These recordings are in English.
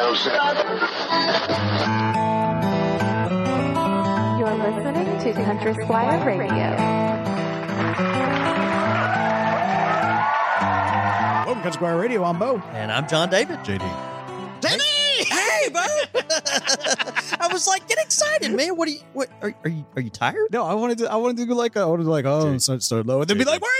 You're listening to Country Squire Radio. Welcome to Country Squire Radio. I'm Bo. And I'm John David. JD. JD! Hey, Bo. I was like, get excited, man. What are you? What are, are you? Are you tired? No, I wanted to. I wanted to go like. I wanted to like. Oh, start, start low, and then be like, where are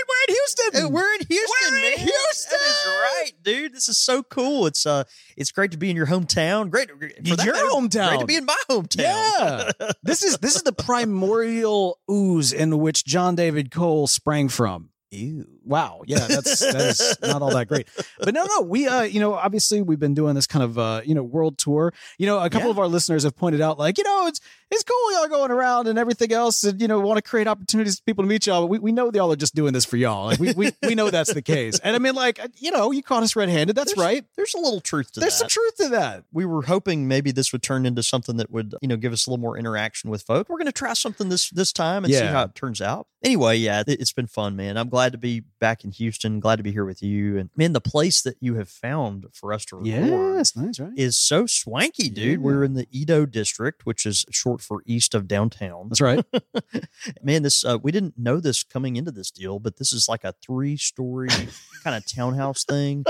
in, we're in Houston. Uh, We're in Houston, We're in man. Houston! That is right, dude. This is so cool. It's uh, it's great to be in your hometown. Great, for Your matter, hometown. Great to be in my hometown. Yeah, this is this is the primordial ooze in which John David Cole sprang from. Ew. Wow, yeah, that's that is not all that great. But no, no, we uh, you know, obviously we've been doing this kind of uh, you know, world tour. You know, a couple Yeah. of our listeners have pointed out, like, you know, it's it's cool y'all going around and everything else, and you know, want to create opportunities for people to meet y'all. But we, we know y'all are just doing this for y'all. Like, we we, we know that's the case. And I mean, like, you know, you caught us red handed. That's There's- right. There's a little truth to There's that. There's some truth to that. we were hoping maybe this would turn into something that would you know give us a little more interaction with folk we're going to try something this this time and see how it turns out anyway yeah it, it's been fun man i'm glad to be back in houston glad to be here with you and man the place that you have found for us to record Yes, nice, right? is so swanky dude Yeah. we're in the EaDo district which is short for east of downtown That's right. man this uh, we didn't know this coming into this deal but this is like a three story kind of townhouse thing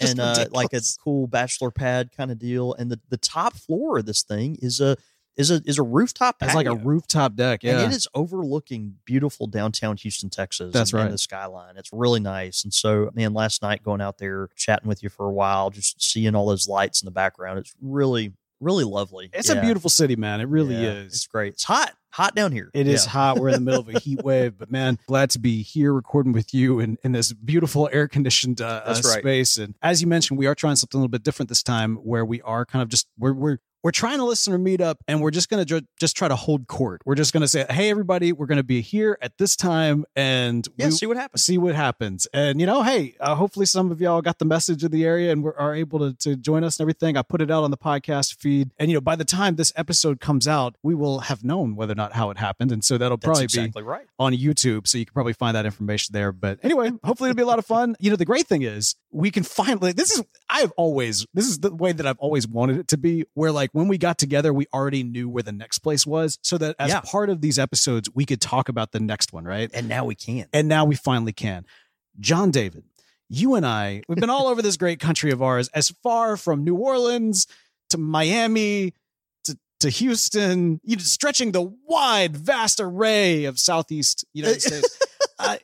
and uh, like a cool bachelor pad kind of deal. And the, the top floor of this thing is a is a is a rooftop. it's like a rooftop deck. Yeah, And it is overlooking beautiful downtown Houston, Texas. That's and, and right. the skyline. It's really nice. And so, man, last night going out there chatting with you for a while, just seeing all those lights in the background, it's really, really lovely. It's a beautiful city, man. It really Yeah, is. It's great. It's hot, hot down here. It is Yeah. hot. We're in the middle of a heat wave, but man, glad to be here recording with you in, in this beautiful air conditioned uh, uh, right. space. And as you mentioned, we are trying something a little bit different this time, where we are kind of just we're we're we're trying to listener meet up, and we're just gonna ju- just try to hold court. We're just gonna say, hey, everybody, we're gonna be here at this time, and Yeah, we, see what happens. see what happens. And you know, hey, uh, hopefully some of y'all got the message of the area and were, are able to, to join us and everything. I put it out on the podcast feed, and you know, by the time this episode comes out, we will have known whether or not how it happened, and so that'll probably exactly right. be on YouTube. So you can probably find that information there. But anyway, hopefully it'll be a lot of fun. You know, the great thing is we can finally. This is I have always this is the way that I've always wanted it to be. Where like when we got together, we already knew where the next place was, so that as Yeah. part of these episodes, we could talk about the next one, right? And now we can. And now we finally can. John David, you and I, we've been all over this great country of ours, as far from New Orleans to Miami to, to Houston, you know, stretching the wide, vast array of Southeast United States. I,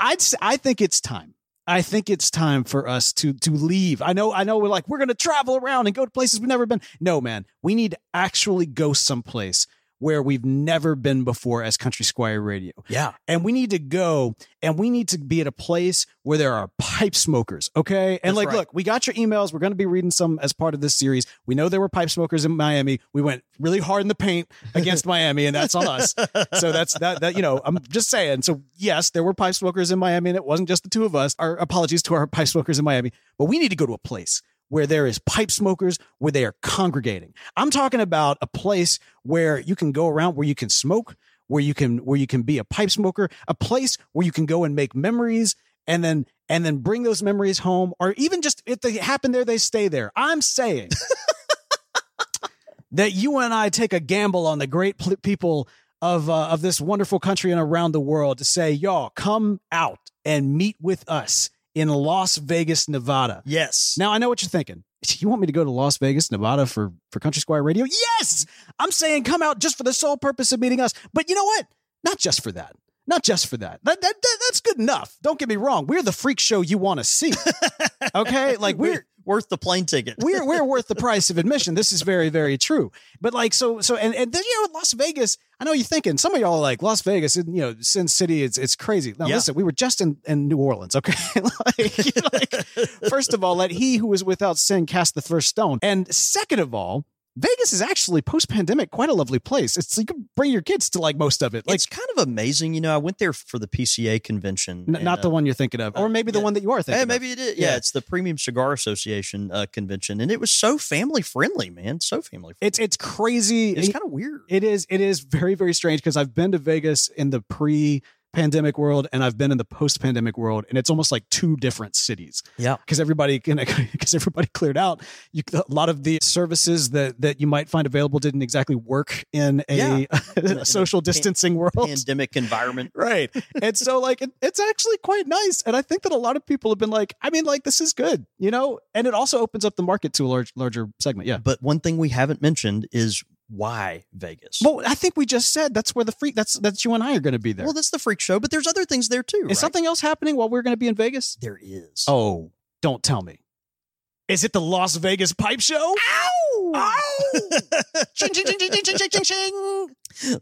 I'd, I think it's time. I think it's time for us to to leave. I know, I know. We're like we're gonna travel around and go to places we've never been. No, man, we need to actually go someplace where we've never been before as Country Squire Radio. Yeah. and we need to go and we need to be at a place where there are pipe smokers okay? And That's like right. look we got your emails. We're going to be reading some as part of this series. We know there were pipe smokers in miami. We went really hard in the paint against miami and that's on us. So that's that that you know i'm just saying. So yes there were pipe smokers in miami and it wasn't just the two of us. Our apologies to our pipe smokers in miami. But we need to go to a place where there is pipe smokers where they are congregating. I'm talking about a place where you can go around where you can smoke where you can where you can be a pipe smoker a place where you can go and make memories and then and then bring those memories home or even just if they happen there they stay there. I'm saying that you and i take a gamble on the great pl- people of uh, of this wonderful country and around the world to say y'all come out and meet with us in las vegas nevada Yes. now I know what you're thinking. You want me to go to Las Vegas, Nevada for for Country Squire Radio? Yes, I'm saying come out just for the sole purpose of meeting us. But you know what? Not just for that. Not just for that. That, that, that that's good enough. Don't get me wrong. We're the freak show you want to see. Okay, like we're worth the plane ticket. we're we're worth the price of admission. This is very very true. But like so so and and then you know Las Vegas. I know you're thinking some of y'all are like Las Vegas. You know Sin City. It's it's crazy. Now Yeah. listen, we were just in in New Orleans. Okay, like, like first of all, let he who is without sin cast the first stone. And second of all. Vegas is actually post pandemic quite a lovely place. It's you can bring your kids to like most of it. Like it's kind of amazing. You know, I went there for the PCA convention. n- and, not the uh, one you're thinking of, or maybe the yeah. one that you are thinking. Hey, of. maybe it is. Yeah, Yeah. it's the Premium Cigar Association uh, convention, and it was so family friendly, man. So family. friendly. It's it's crazy. it's kind of weird. It is. It is very very strange because I've been to Vegas in the pre pandemic world and I've been in the post pandemic world, and it's almost like two different cities Yeah. because everybody because everybody cleared out. You, a lot of the services that that you might find available didn't exactly work in a, Yeah. a social distancing world. Pandemic environment. Right. And so like it, it's actually quite nice. And I think that a lot of people have been like, I mean, like this is good, you know? And it also opens up the market to a large larger segment. Yeah. But one thing we haven't mentioned is why Vegas. Well, I think we just said that's where the freak that's that's you and I are gonna be there. Well, that's the freak show, but there's other things there too. is right? something else happening while we're gonna be in Vegas? There is. Oh, don't tell me. Is it the Las Vegas pipe show? Ow! Ow! Oh! ching, ching, ching, ching, ching, ching, ching, ching.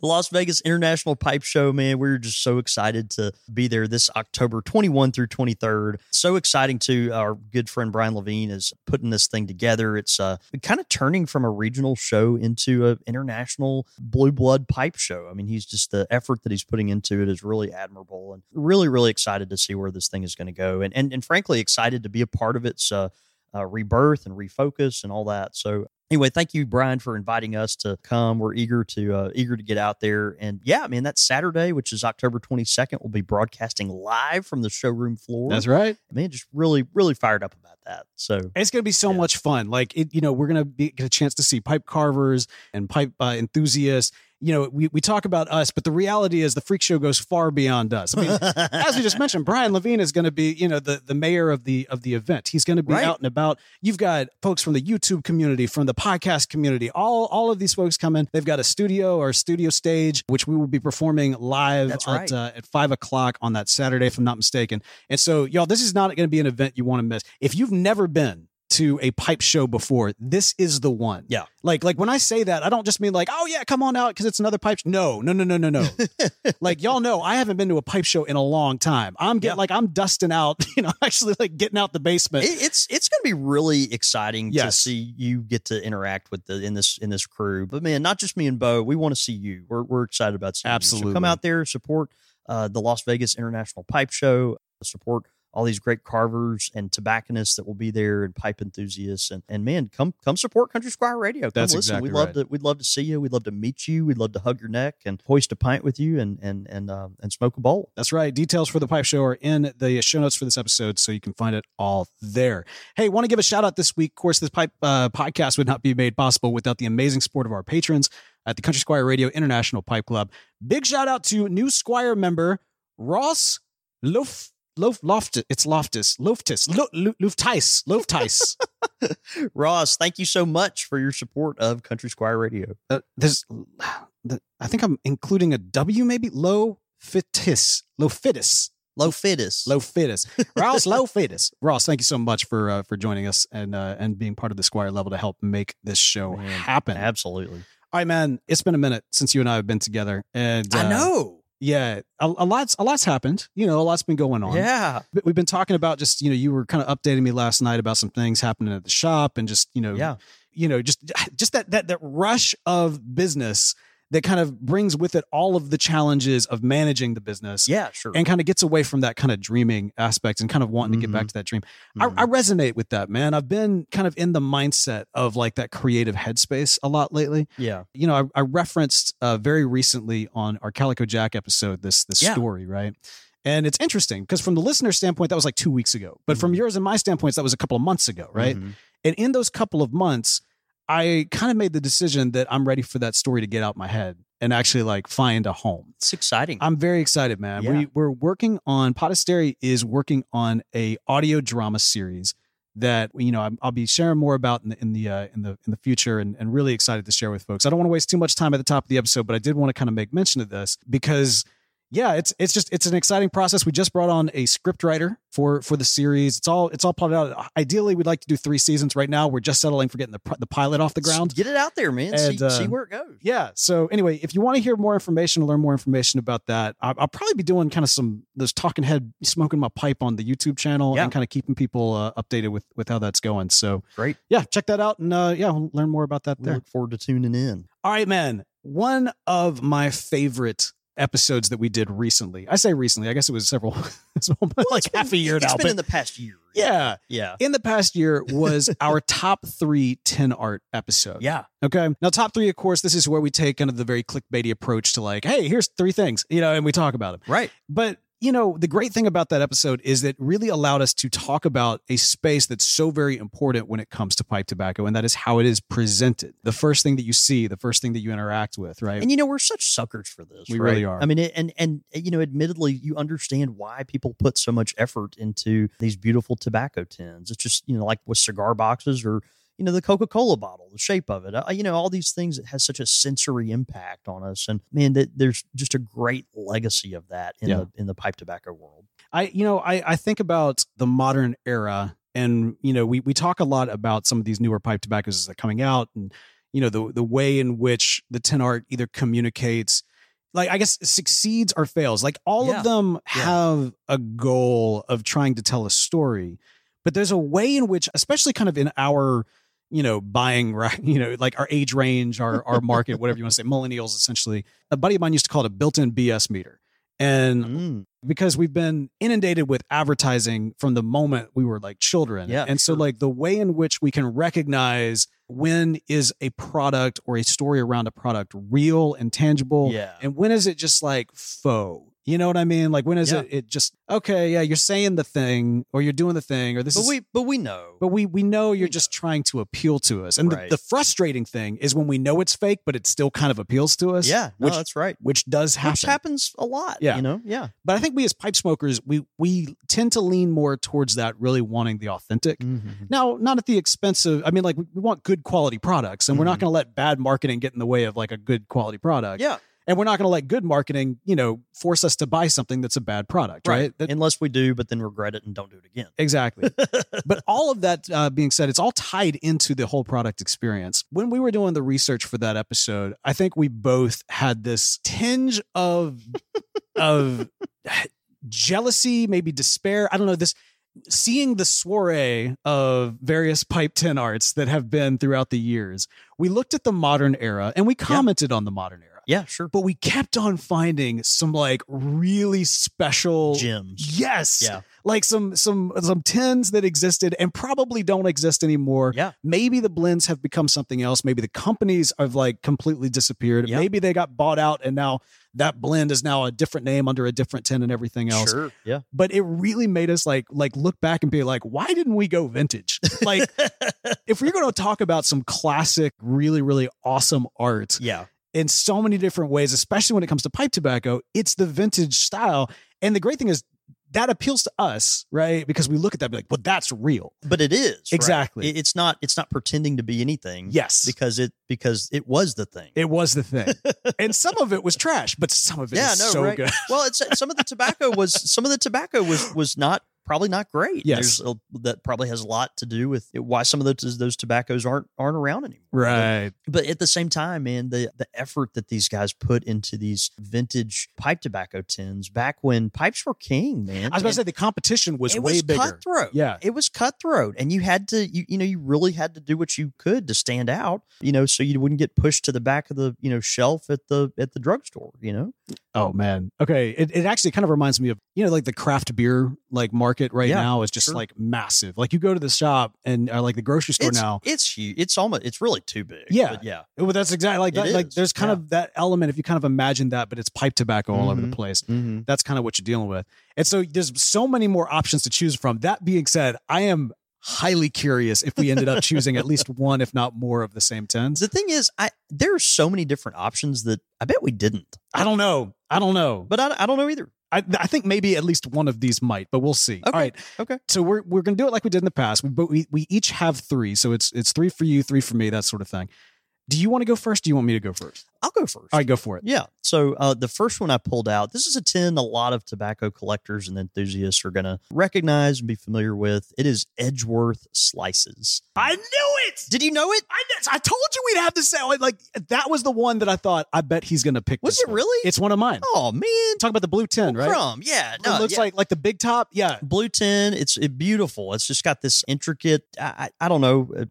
Las Vegas International Pipe Show, man. We are just so excited to be there this October 21 through 23rd. So exciting to uh, our good friend Brian Levine is putting this thing together. It's uh, kind of turning from a regional show into an international blue blood pipe show. I mean, he's just the effort that he's putting into it is really admirable and really, really excited to see where this thing is going to go. And, and, and frankly, excited to be a part of it. So, uh, uh, rebirth and refocus and all that. So anyway, thank you, Brian, for inviting us to come. We're eager to uh, eager to get out there, and yeah, man, that Saturday, which is October twenty second, we'll be broadcasting live from the showroom floor. That's right. man, just really, really fired up about that. So It's going to be so Yeah. much fun. Like it, you know, we're going to be, get a chance to see pipe carvers and pipe uh, enthusiasts. You know, we, we talk about us, but the reality is the freak show goes far beyond us. I mean, as we just mentioned, Brian Levine is going to be, you know, the, the mayor of the of the event. He's going to be Right. out and about. You've got folks from the YouTube community, from the podcast community. All all of these folks come in. They've got a studio or a studio stage, which we will be performing live That's at right. uh, at five o'clock on that Saturday, if I'm not mistaken. And so, y'all, this is not going to be an event you want to miss. If you've never been to a pipe show before, this is the one. Yeah. Like, like when I say that, I don't just mean like, oh yeah, come on out because it's another pipe. sh-" No, no, no, no, no, no. like y'all know, I haven't been to a pipe show in a long time. I'm getting Yeah. like I'm dusting out, you know, actually like getting out the basement. it, it's it's going to be really exciting to see you get to interact with the in this in this crew. But man, not just me and Bo. We want to see you. We're we're excited about seeing you. So Absolutely. come out there, support uh, the Las Vegas International Pipe Show, support all these great carvers and tobacconists that will be there and pipe enthusiasts and, and man come come support country squire radio come That's listen exactly we'd love right. to we'd love to see you we'd love to meet you we'd love to hug your neck and hoist a pint with you and and and um, and smoke a bowl That's right. Details for the pipe show are in the show notes for this episode, so you can find it all there. Hey, want to give a shout out this week. Of course, this pipe uh, podcast would not be made possible without the amazing support of our patrons at the Country Squire Radio International Pipe Club. Big shout out to new Squire member Ross Lof. Lof, Loftus, it's Loftus, Loftus, Lo, Lo, Loftice, Loftice. ross thank you so much for your support of country squire radio uh, there's, the, I think I'm including a W, maybe low fitis, low fitis, low fitus Low fitus. Ross Low fitus. Ross, thank you so much for uh, for joining us and uh, and being part of the Squire level to help make this show Man, happen. absolutely All right, man. It's been a minute since you and I have been together, and uh, i know Yeah, a, a lot's a lot's happened. You know, a lot's been going on. yeah But we've been talking about just you know you were kind of updating me last night about some things happening at the shop and just you know yeah you know just just that that that rush of business that kind of brings with it all of the challenges of managing the business yeah sure and kind of gets away from that kind of dreaming aspect and kind of wanting to get back to that dream. Mhm. I, I resonate with that, man. I've been kind of in the mindset of like that creative headspace a lot lately. yeah You know, I, I referenced uh, very recently on our Calico Jack episode this this Yeah. story, right? And it's interesting because from the listener standpoint, that was like two weeks ago. But from Mhm. yours and my standpoints, that was a couple of months ago, right? Mhm. And in those couple of months, I kind of made the decision that I'm ready for that story to get out my head and actually like find a home. it's exciting I'm very excited, man. Yeah. We we're working on Potisteri is working on a audio drama series that you know I'm, I'll be sharing more about in the in the uh, in the in the future, and, and really excited to share with folks. I don't want to waste too much time at the top of the episode, but I did want to kind of make mention of this because yeah, it's it's just it's an exciting process. We just brought on a script writer for for the series. It's all it's all plotted out. Ideally, we'd like to do three seasons. Right now, we're just settling for getting the the pilot off the ground. Get it out there, man. And, see, uh, see where it goes. Yeah. So anyway, if you want to hear more information, to learn more information about that, I'll, I'll probably be doing kind of some those talking head, smoking my pipe on the YouTube channel, Yeah. and kind of keeping people uh, updated with with how that's going. So Great. yeah, check that out, and uh, yeah, we'll learn more about that We there. look forward to tuning in. All right, man. One of my favorite episodes that we did recently. I say recently, I guess it was several, like half a year it's now. been But in the past year. yeah, Yeah. in the past year was our top three 10 art episode. Yeah. Okay. Now, top three, of course, this is where we take kind of the very clickbaity approach to like, hey, here's three things, you know, and we talk about them. Right. But you know, the great thing about that episode is that it really allowed us to talk about a space that's so very important when it comes to pipe tobacco, and that is how it is presented. The first thing that you see, the first thing that you interact with, right? And you know, we're such suckers for this. We right? really are. I mean, it- and and you know, admittedly, you understand why people put so much effort into these beautiful tobacco tins. It's just you know, like with cigar boxes or you know the Coca-Cola bottle, the shape of it. Uh, you know, all these things that has such a sensory impact on us. And man, that there's just a great legacy of that in Yeah. the in the pipe tobacco world. I, you know, I, I think about the modern era, and you know, we we talk a lot about some of these newer pipe tobaccos as they're coming out, and you know, the the way in which the tin art either communicates, like I guess succeeds or fails. Like all Yeah. of them Yeah. have a goal of trying to tell a story, but there's a way in which, especially kind of in our you know buying right you know like our age range our our market whatever you want to say millennials essentially a buddy of mine used to call it a built-in bs meter and Mm. because we've been inundated with advertising from the moment we were like children. Yeah, and so like the way in which we can recognize when is a product or a story around a product real and tangible Yeah. and when is it just like faux you know what i mean like when is Yeah. it it just okay yeah you're saying the thing or you're doing the thing or this But is we but we know. but we we know you're We just trying to appeal to us and Right. the, the frustrating thing is when we know it's fake but it still kind of appeals to us yeah, no, which that's right. which does happen Which happens a lot. Yeah. You know. Yeah. but I think we as pipe smokers, we we tend to lean more towards that, really wanting the authentic. Mhm. Now, not at the expense of, I mean, like we we want good quality products, and we're not Mhm. going to let bad marketing get in the way of like a good quality product. Yeah. And we're not going to let good marketing, you know, force us to buy something that's a bad product, right? That- Unless we do, but then regret it and don't do it again. Exactly. but all of that uh, being said, it's all tied into the whole product experience. When we were doing the research for that episode, I think we both had this tinge of of jealousy, maybe despair. I don't know this. Seeing the soiree of various pipe tin arts that have been throughout the years, we looked at the modern era and we commented on the modern era. Yeah, sure. But we kept on finding some like really special Gems. Yes. Yeah. Like some some some tins that existed and probably don't exist anymore. Yeah. Maybe the blends have become something else. Maybe the companies have like completely disappeared. Yeah. Maybe they got bought out and now that blend is now a different name under a different tin and everything else. Sure. Yeah. But it really made us like like look back and be like, why didn't we go vintage? Like if we're going to talk about some classic, really really awesome art, Yeah. In so many different ways, especially when it comes to pipe tobacco. It's the vintage style. And the great thing is that appeals to us, right? Because we look at that and be like, well, that's real. But it is? Exactly. It- It's not. It's not pretending to be anything. Yes. Because it because it was the thing. It was the thing. and some of it was trash, but some of it yeah. No. so right. good. well, it's some of the tobacco was some of the tobacco was was not probably not great. Yes. A, that probably has a lot to do with why some of those those tobaccos aren't aren't around anymore. Right. But at the same time, man, the the effort that these guys put into these vintage pipe tobacco tins back when pipes were king, man. I was about to say the competition was it way was bigger. cutthroat. Yeah. It was cutthroat. And you had to you, you know, you really had to do what you could to stand out, you know, so you wouldn't get pushed to the back of the, you know, shelf at the at the drugstore, you know? Oh man. Okay. It, it actually kind of reminds me of, you know, like the craft beer like market right Yeah, now is just sure. like massive. Like you go to the shop and or like the grocery store it's, now. It's huge. It's almost it's really too big. Yeah. But yeah. Well, that's exactly like that. Like there's kind yeah. of that element if you kind of imagine that, but it's pipe tobacco all over the Mhm. place. Mm-hmm. That's kind of what you're dealing with. And so there's so many more options to choose from. That being said, I am highly curious if we ended up choosing at least one, if not more, of the same tens. The thing is, I there are so many different options that I bet we didn't. I don't know. I don't know. But I, I don't know either. I, I think maybe at least one of these might, but we'll see. All Okay. right. Okay. So we're we're gonna do it like we did in the past. We but we, we each have three. So it's it's three for you, three for me, that sort of thing. Do you want to go first? Do you want me to go first? I'll go first. All right, go for it. Yeah. So uh, the first one I pulled out, this is a tin a lot of tobacco collectors and enthusiasts are going to recognize and be familiar with. It is Edgeworth Slices. I knew it. Did you know it? I, I told you we'd have to say like, like that was the one that I thought I bet he's gonna pick. Was this it one. really? It's one of mine. Oh, man. Talk about the blue tin, right? Crumb. Yeah. No, it looks yeah. like like the big top. Yeah. blue tin. It's it, beautiful. It's just got this intricate, I, I, I don't know, uh,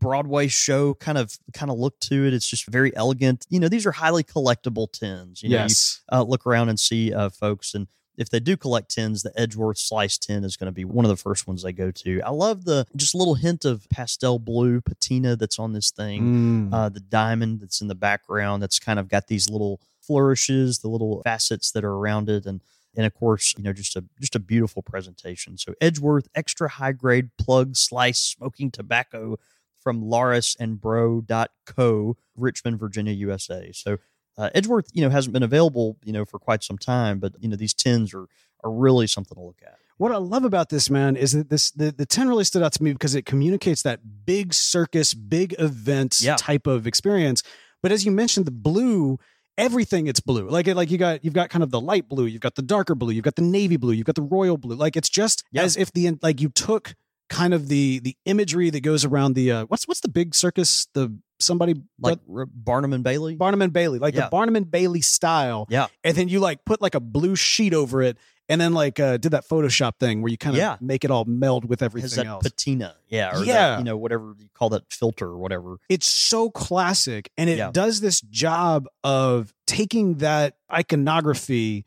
Broadway show kind of kind of look to it. It's just very elegant. You know, these are highly collectible tins. You know, you- yes. uh, look around and see uh, folks. And if they do collect tins, the Edgeworth Slice tin is going to be one of the first ones they go to. I love the just a little hint of pastel blue patina that's on this thing. Mm. Uh, the diamond that's in the background that's kind of got these little flourishes, the little facets that are around it, and and of course, you know, just a just a beautiful presentation. So Edgeworth extra high grade plug slice smoking tobacco from Larus and Bro.co, Richmond, Virginia, USA. So uh, Edgeworth, you know, hasn't been available, you know, for quite some time, but you know, these tins are are really something to look at. What I love about this man is that this the, the 10 really stood out to me because it communicates that big circus, big event Yeah. type of experience. But as you mentioned, the blue, everything it's blue. Like it, like you got you've got kind of the light blue, you've got the darker blue, you've got the navy blue, you've got the royal blue. Like it's just as if the like you took kind of the the imagery that goes around the uh, what's what's the big circus the somebody Like R- Barnum and Bailey. Barnum and Bailey, like Yeah. the Barnum and Bailey style. Yeah. And then you like put like a blue sheet over it and then like uh did that Photoshop thing where you kind of Yeah. make it all meld with everything else. patina, yeah, or Yeah. that, you know, whatever you call that filter or whatever. it's so classic and it Yeah. does this job of taking that iconography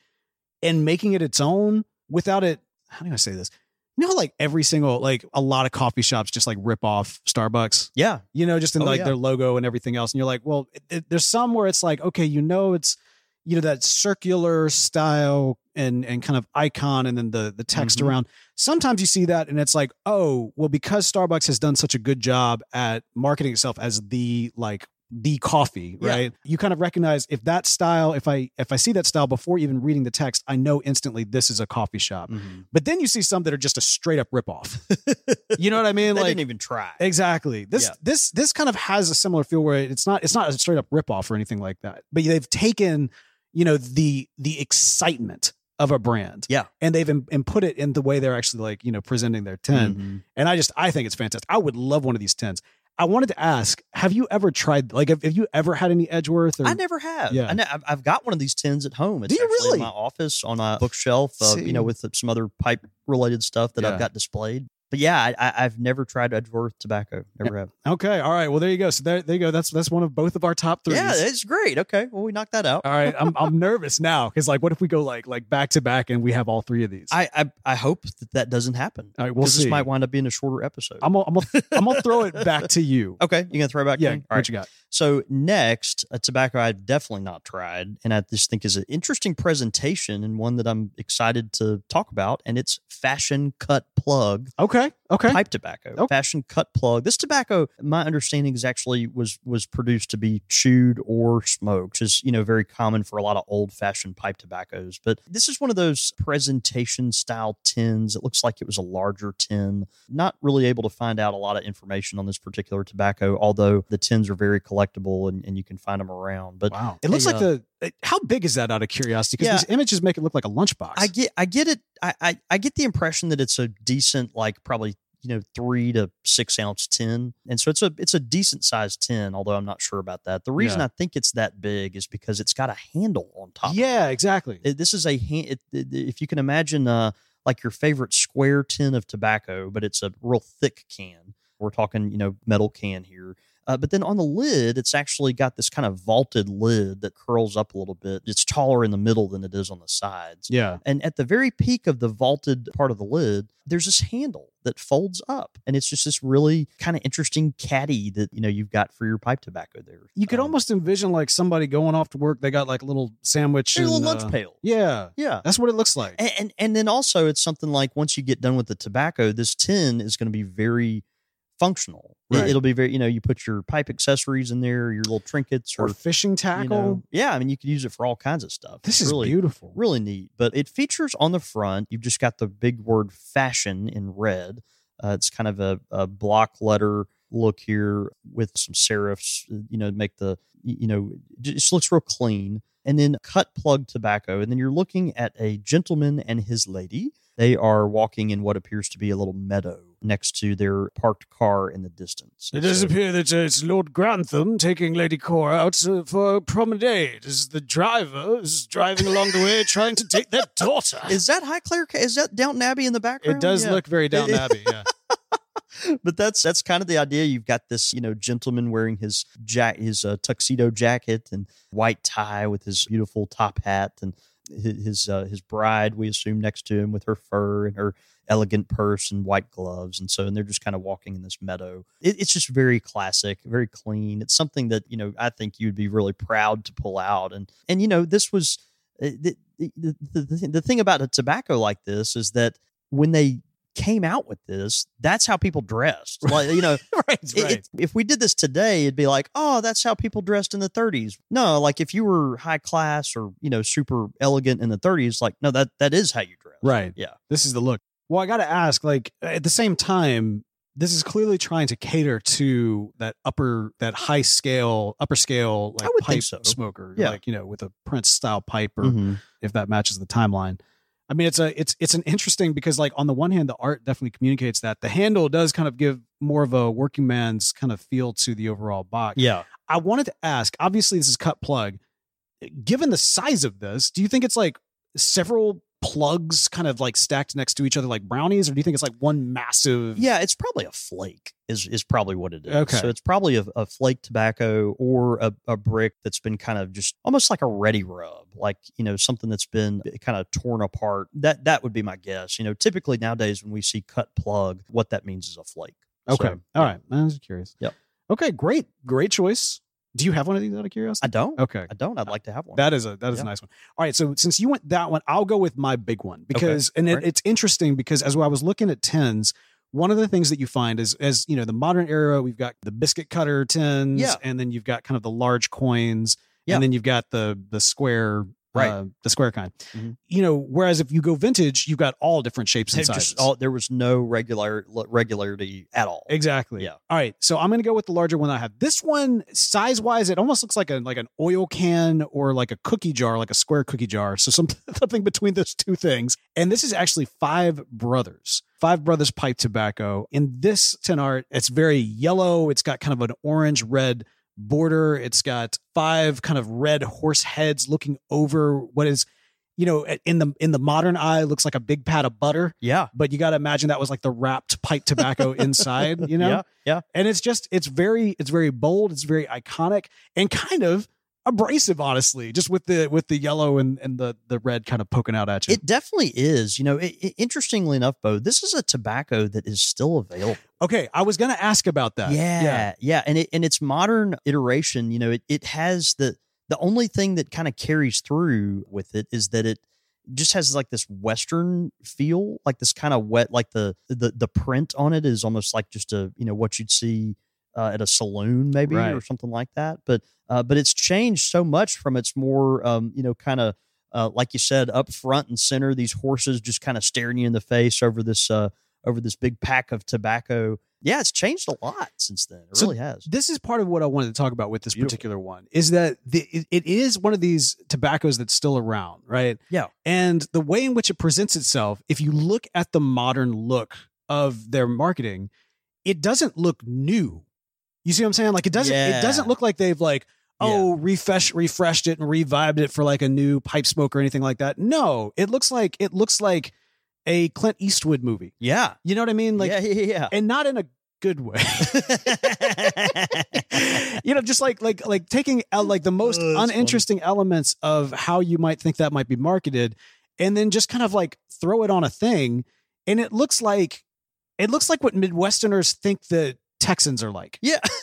and making it its own without it how do I say this? You know, like every single like a lot of coffee shops just like rip off Starbucks. Yeah, you know, just in Oh, like yeah. their logo and everything else. And you're like, well, it, it- there's some where it's like, okay, you know, it's you know that circular style and and kind of icon, and then the the text Mhm. around. Sometimes you see that, and it's like, oh, well, because Starbucks has done such a good job at marketing itself as the like the coffee Yeah. right you kind of recognize if that style if i if i see that style before even reading the text i know instantly this is a coffee shop Mhm. but then you see some that are just a straight up rip off you know what i mean they like didn't even try. Exactly. This Yeah. this this kind of has a similar feel where it's not it's not a straight up rip off or anything like that. But they've taken, you know, the the excitement of a brand. Yeah. And they've im- and put it in the way they're actually like, you know, presenting their 10. Mhm. And I just I think it's fantastic. I would love one of these 10s. I wanted to ask, have you ever tried like have, have you ever had any Edgeworth or I never have. Yeah. I ne- I've, I've got one of these tins at home. It's Do you actually really? in my office on a bookshelf, uh, you know, with some other pipe related stuff that Yeah. I've got displayed. But yeah, I, I've never tried Edgeworth tobacco. Never have. Okay. All right. Well, there you go. So there, there you go. That's that's one of both of our top three. Yeah, it's great. Okay, well, we knocked that out. all right. I'm I'm nervous now because like what if we go like like back to back and we have all three of these? I, I I hope that that doesn't happen. all right, we'll see. This might wind up being a shorter episode. I'm gonna, I'm gonna, I'm gonna throw it back to you. okay, you gonna throw it back? Yeah, to me? what All right. you got? So next, a tobacco I've definitely not tried, and I just think is an interesting presentation and one that I'm excited to talk about, and it's Fashion Cut Plug Okay, okay. Pipe tobacco. Okay. Fashion Cut Plug. This tobacco, my understanding is actually was was produced to be chewed or smoked, which is you know very common for a lot of old fashioned pipe tobaccos. But this is one of those presentation style tins. It looks like it was a larger tin. Not really able to find out a lot of information on this particular tobacco, although the tins are very collectible and, and you can find them around. But Wow, it looks Hey, like uh, the. How big is that? Out of curiosity, because Yeah. these images make it look like a lunchbox. I get I get it. I, I I get the impression that it's a decent, like probably you know three to six ounce tin, and so it's a it's a decent sized tin. Although I'm not sure about that. The reason Yeah. I think it's that big is because it's got a handle on top. yeah, exactly. It- this is a hand. It, it- if you can imagine, uh, like your favorite square tin of tobacco, but it's a real thick can. We're talking, you know, metal can here. Uh, but then on the lid, it's actually got this kind of vaulted lid that curls up a little bit. It's taller in the middle than it is on the sides. yeah, And at the very peak of the vaulted part of the lid, there's this handle that folds up. And it's just this really kind of interesting caddy that, you know, you've got for your pipe tobacco there. you could Um, almost envision like somebody going off to work. They got like a little sandwich, and, little lunch uh, pail. Yeah, Yeah. that's what it looks like. And, and and then also it's something like once you get done with the tobacco, this tin is going to be very functional. It- Right. it'll be very, you know, you put your pipe accessories in there, your little trinkets, or or fishing you tackle. know, yeah. I mean, you could use it for all kinds of stuff. this It's is really beautiful. really neat. But it features on the front. You've just got the big word fashion in red. Uh, it's kind of a, a block letter look here with some serifs, uh, you know, make the, you know, it just looks real clean. And then cut plug tobacco. And then you're looking at a gentleman and his lady. They are walking in what appears to be a little meadow next to their parked car in the distance. It does so- appear that uh, it's Lord Grantham taking Lady Cora out uh, for a promenade as the driver is driving along the way trying to take their daughter. Is that Highclere? Is that Downton Abbey in the background? It does Yeah. look very Downton Abbey, yeah. but that's that's kind of the idea. You've got this, you know, gentleman wearing his jack, his uh, tuxedo jacket and white tie with his beautiful top hat, and his uh, his bride, we assume, next to him with her fur and her elegant purse and white gloves, and so and they're just kind of walking in this meadow. It, it's just very classic, very clean. It's something that you know I think you'd be really proud to pull out, and and you know this was. The, the, the, the, the thing about a tobacco like this is that when they came out with this, that's how people dressed. Like, you know, right, it- it- if we did this today, it'd be like, oh, that's how people dressed in the 30s. No, like if you were high class or, you know, super elegant in the 30s, like, no, that that is how you dress. Right. Yeah. This is the look. Well, I got to ask, like, at the same time, this is clearly trying to cater to that upper, that high scale, upper scale, like pipe so. smoker, Yeah. like you know, with a Prince style pipe, or Mhm. if that matches the timeline. I mean, it's a, it's, it's an interesting because, like, on the one hand, the art definitely communicates that the handle does kind of give more of a working man's kind of feel to the overall box. Yeah. I wanted to ask. Obviously, this is cut plug. Given the size of this, do you think it's like several plugs kind of like stacked next to each other like brownies, or do you think it's like one massive? Yeah, it's probably a flake is is probably what it is. Okay. So it's probably a, a flake tobacco or a, a brick that's been kind of just almost like a ready rub, like you know something that's been kind of torn apart. That that would be my guess. You know, typically nowadays when we see cut plug, what that means is a flake. Okay. So, All right. I was curious. Yep. Okay. Great. Great choice. Do you have one of these out of curiosity? I don't. okay. I don't. I'd uh, like to have one. That is a that is Yeah. a nice one. All right, so since you went that one, I'll go with my big one because and it, Alright. it's interesting because as I was looking at tins, one of the things that you find is as you know the modern era, we've got the biscuit cutter tins, Yeah. and then you've got kind of the large coins, Yeah. and then you've got the the square. Right. Uh, the square kind, Mhm. you know. Whereas if you go vintage, you've got all different shapes and sizes. all, there was no regular regularity at all. Exactly. Yeah. All right. So I'm going to go with the larger one I have. This one, size wise, it almost looks like a like an oil can or like a cookie jar, like a square cookie jar. So some, something between those two things. And this is actually Five Brothers. Five Brothers pipe tobacco. In this tin art, it's very yellow. It's got kind of an orange red border. It's got five kind of red horse heads looking over what is, you know, in the in the modern eye looks like a big pat of butter Yeah. but you got to imagine that was like the wrapped pipe tobacco inside, you know? Yeah. Yeah. And it's just, it's very, it's very bold. It's very iconic and kind of abrasive, honestly, just with the, with the yellow and, and the, the red kind of poking out at you. It definitely is. You know, it, it- interestingly enough, Bo, this is a tobacco that is still available. okay. I was going to ask about that. Yeah, yeah, yeah. and it and its modern iteration, you know, it it has the the only thing that kind of carries through with it is that it just has like this western feel, like this kind of wet, like the the the print on it is almost like just a you know what you'd see uh, at a saloon maybe or something like that. But uh, but it's changed so much from its more um, you know kind of uh, like you said up front and center, these horses just kind of staring you in the face over this uh, over this big pack of tobacco. Yeah, it's changed a lot since then. It So really has. This is part of what I wanted to talk about with this Beautiful. particular one is that the, it, it is one of these tobaccos that's still around, right? Yeah. And the way in which it presents itself, if you look at the modern look of their marketing, it doesn't look new. You see what I'm saying? Like it doesn't it doesn't look like they've like oh refresh refreshed it and revived it for like a new pipe smoke or anything like that. No, it looks like it looks like a Clint Eastwood movie. Yeah. You know what I mean? Like yeah, yeah, and not in a good way. you know, just like like like taking uh, like the most Oh, uninteresting elements of how you might think that might be marketed, and then just kind of like throw it on a thing, and it looks like it looks like what Midwesterners think the Texans are like. yeah.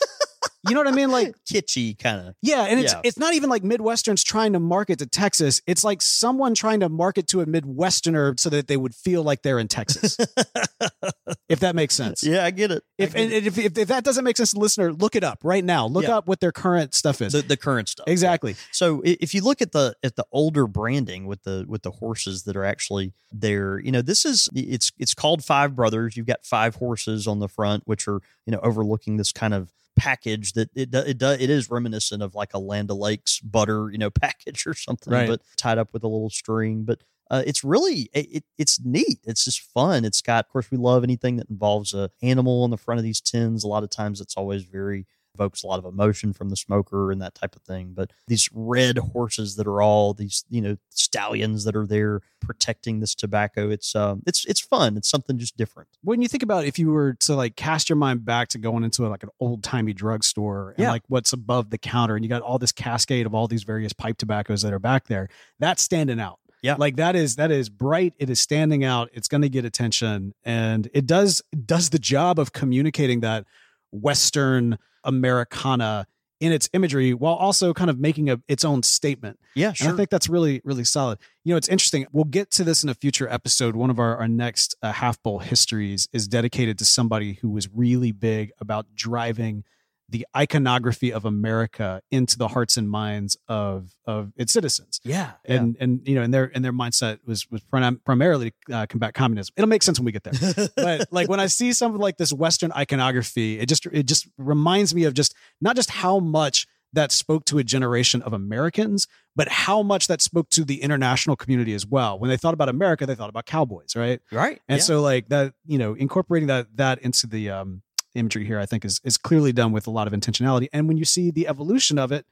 You know what I mean? Like Kitschy kind of. yeah, and it's Yeah. it's not even like Midwesterns trying to market to Texas. It's like someone trying to market to a Midwesterner so that they would feel like they're in Texas. if that makes sense. Yeah, I get it. If, get and it. if, if if that doesn't make sense to the listener, look it up right now. Look Yeah. up what their current stuff is. the, the current stuff. exactly. So if you look at the at the older branding with the with the horses that are actually there, you know, this is it's it's called Five Brothers. You've got five horses on the front, which are you know overlooking this kind of package that it it do, it is reminiscent of like a Land O'Lakes butter you know package or something, Right. but tied up with a little string. But uh, it's really it, it, it's neat. It's just fun. It's got, of course, we love anything that involves a animal on the front of these tins. A lot of times, it's always very evokes a lot of emotion from the smoker and that type of thing. But these red horses that are all these, you know, stallions that are there protecting this tobacco, it's um, it's it's fun. It's something just different. when you think about if you were to like cast your mind back to going into like an old timey drugstore and Yeah. like what's above the counter and you got all this cascade of all these various pipe tobaccos that are back there, that's standing out. Yeah. Like that is that is bright. It is standing out. It's going to get attention, and it does does the job of communicating that Western Americana in its imagery while also kind of making a its own statement. Yeah, And I think that's really, really solid. You know, it's interesting. We'll get to this in a future episode. One of our, our next uh, half bowl histories is dedicated to somebody who was really big about driving the iconography of America into the hearts and minds of of its citizens. yeah, And and you know, and their and their mindset was was prim- primarily to uh, combat communism. It'll make sense when we get there but like when I see something like this Western iconography, it just it just reminds me of just not just how much that spoke to a generation of Americans, but how much that spoke to the international community as well. When they thought about America, they thought about cowboys, right? right. And yeah. so like that, you know, incorporating that that into the um imagery here, I think is is clearly done with a lot of intentionality. And when you see the evolution of it,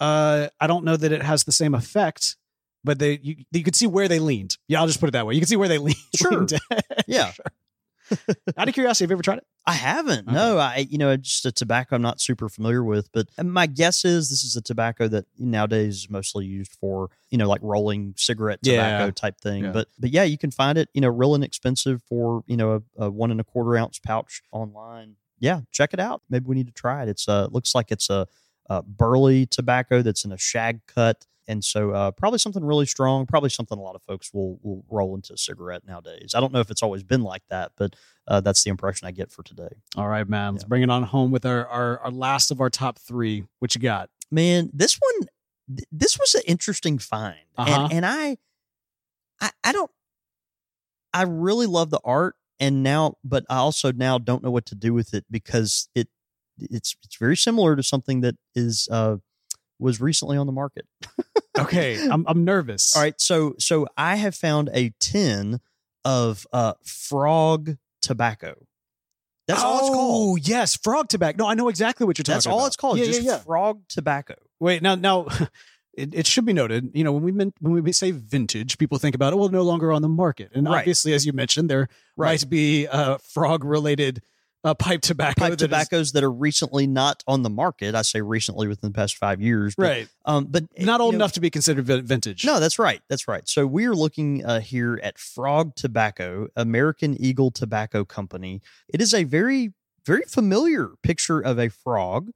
uh, I don't know that it has the same effect. But they, you, you could see where they leaned. Yeah, I'll just put it that way. You can see where they leaned. Sure. leaned. yeah, Out of curiosity, have you ever tried it? I haven't. Okay. No, I you know just a tobacco I'm not super familiar with, but my guess is this is a tobacco that nowadays is mostly used for you know like rolling cigarette tobacco Yeah. type thing. Yeah. But but yeah, you can find it you know real inexpensive for you know a, a one and a quarter ounce pouch online. Yeah, check it out. Maybe we need to try it. It's uh looks like it's a, a burley tobacco that's in a shag cut. And so, uh, probably something really strong. Probably something a lot of folks will will roll into a cigarette nowadays. I don't know if it's always been like that, but uh, that's the impression I get for today. All right, man. Let's bring it on home with our, our our last of our top three. What you got? man this one th- this was an interesting find Uh-huh. and, and I, I i don't i really love the art and now but i also now don't know what to do with it because it it's it's very similar to something that is uh was recently on the market Okay, I'm I'm nervous. all right so so i have found a tin of uh frog tobacco that's all it's called Oh yes, frog tobacco. No, I know exactly what you're talking that's about. all it's called Yeah, just yeah, yeah. frog tobacco Wait, now now it, it should be noted, you know, when we meant, when we say vintage, people think about it, well, no longer on the market. And Right. obviously, as you mentioned, there Right. might be uh, frog related uh, pipe tobacco. pipe that is- tobaccos that are recently not on the market. I say recently within the past five years, but, right. Um, but Not old know- enough to be considered vintage. No, that's right. That's right. So we are looking uh, here at Frog Tobacco, American Eagle Tobacco Company. It is a very, very familiar picture of a frog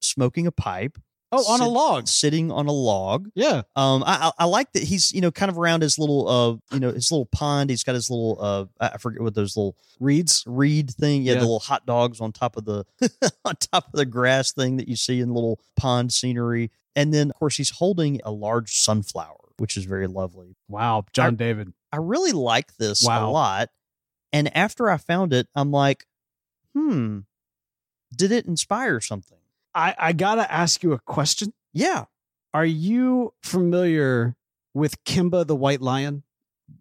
smoking a pipe. Oh, on a log. sitting on a log. Yeah. Um, I, I I like that he's you know kind of around his little uh you know his little pond. He's got his little uh I I forget what those little Reeds. reed thing. Yeah, Yeah. the little hot dogs on top of the on top of the grass thing that you see in little pond scenery. And then of course he's holding a large sunflower, which is very lovely. Wow. John David. I really like this Wow. a lot. And after I found it, I'm like, hmm, did it inspire something? I, I got to ask you a question. Yeah. Are you familiar with Kimba the White Lion?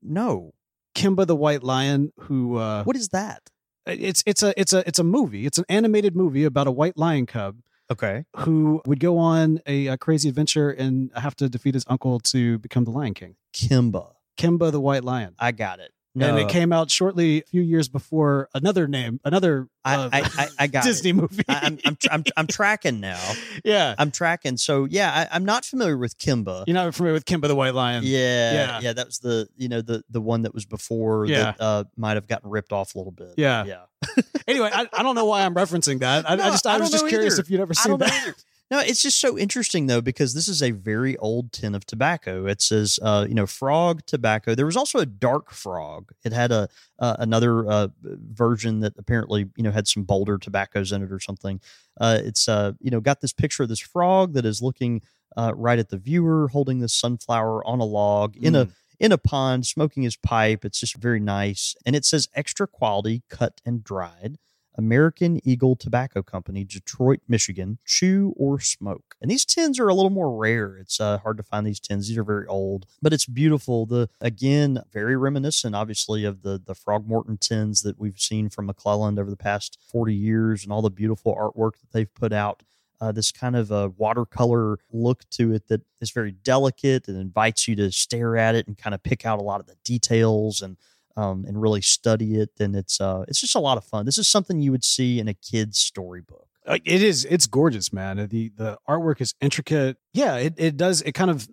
No. Kimba the White Lion, who uh, What is that? it's it's a it's a it's a movie. It's an animated movie about a white lion cub Okay. who would go on a, a crazy adventure and have to defeat his uncle to become the Lion King. Kimba. Kimba the White Lion. I got it. No, And it came out shortly a few years before another name, another I, uh, I, I, I got Disney it. movie. I, I'm, I'm, I'm, I'm tracking now. yeah. I'm tracking. So yeah, I, I'm not familiar with Kimba. You're not familiar with Kimba the White Lion. Yeah, Yeah. yeah, That was the you know the the one that was before Yeah. that uh, might have gotten ripped off a little bit. Yeah. yeah. Anyway, I, I don't know why I'm referencing that. I, No, I just I, was just curious either. if you'd ever seen that. No, it's just so interesting though because this is a very old tin of tobacco. It says, uh, you know, frog tobacco. There was also a dark frog. It had a uh, another uh, version that apparently you know had some bolder tobaccos in it or something. Uh, it's uh, you know got this picture of this frog that is looking uh, right at the viewer, holding this sunflower on a log in a in a pond, smoking his pipe. It's just very nice, and it says extra quality, cut and dried. American Eagle Tobacco Company, Detroit, Michigan, chew or smoke. And these tins are a little more rare. It's uh, hard to find these tins. These are very old, but it's beautiful. The again, very reminiscent, obviously, of the the Frogmorton tins that we've seen from McClelland over the past 40 years and all the beautiful artwork that they've put out. Uh, this kind of a watercolor look to it that is very delicate and invites you to stare at it and kind of pick out a lot of the details and um, and really study it. And it's uh, it's just a lot of fun. This is something you would see in a kid's storybook. It is. It's gorgeous, man. The the artwork is intricate. Yeah, it, it does. It kind of.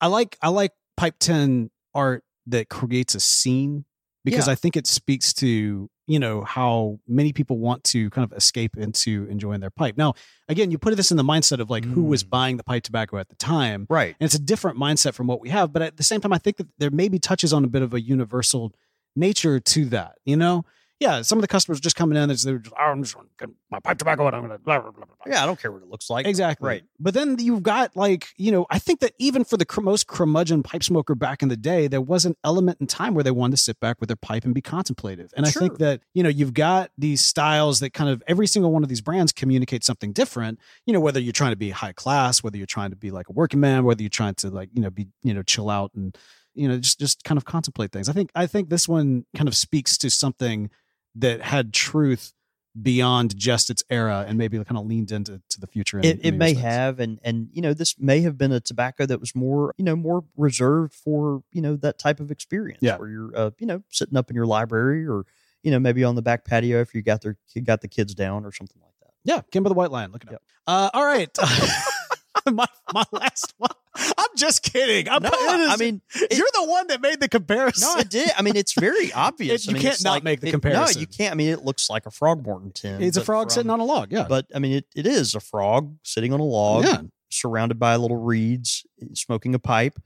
I like I like pipe ten art that creates a scene because Yeah. I think it speaks to you know how many people want to kind of escape into enjoying their pipe. Now, again, you put this in the mindset of like who was Mm. buying the pipe tobacco at the time, Right. and it's a different mindset from what we have. But at the same time, I think that there maybe touches on a bit of a universal nature to that. You know, yeah, some of the customers just coming in, they're just, oh, I'm just getting my pipe tobacco, and I'm gonna blah, blah, blah, blah, blah. Yeah, I don't care what it looks like. Exactly. Right. But then you've got like, you know, I think that even for the cr- most curmudgeon pipe smoker back in the day, there was an element in time where they wanted to sit back with their pipe and be contemplative. And I think that, you know, you've got these styles that kind of every single one of these brands communicate something different, you know, whether you're trying to be high class, whether you're trying to be like a working man, whether you're trying to like, you know, be, you know, chill out and, you know, just, just kind of contemplate things. I think, I think this one kind of speaks to something that had truth beyond just its era and maybe kind of leaned into to the future. in- It, it many may respects. have, and and you know, this may have been a tobacco that was more, you know, more reserved for you know that type of experience, Yeah. where you're, uh, you know, sitting up in your library or you know maybe on the back patio if you got their got the kids down or something like that. Yeah, Kimba the White Lion. Look it up. Uh, all right. my my last one. I'm just kidding. I'm, No, is- I mean, it- you're the one that made the comparison. no, I did. I mean, it's very obvious. It- I you mean, can't not like- make the comparison. No, you can't. I mean, it looks like a Frog Morton tin. it's a frog from- sitting on a log. Yeah. But I mean, it, it is a frog sitting on a log, yeah. surrounded by little reeds, smoking a pipe.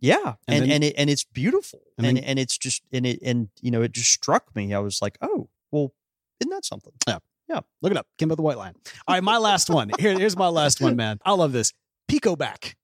Yeah, And and then- and, it, and it's beautiful, And and and it's just and it and you know it just struck me. I was like, oh, well, isn't that something? Yeah, look it up. Kimba the White Lion. All right, my last one. Here, here's my last one, man. I love this. Picobac.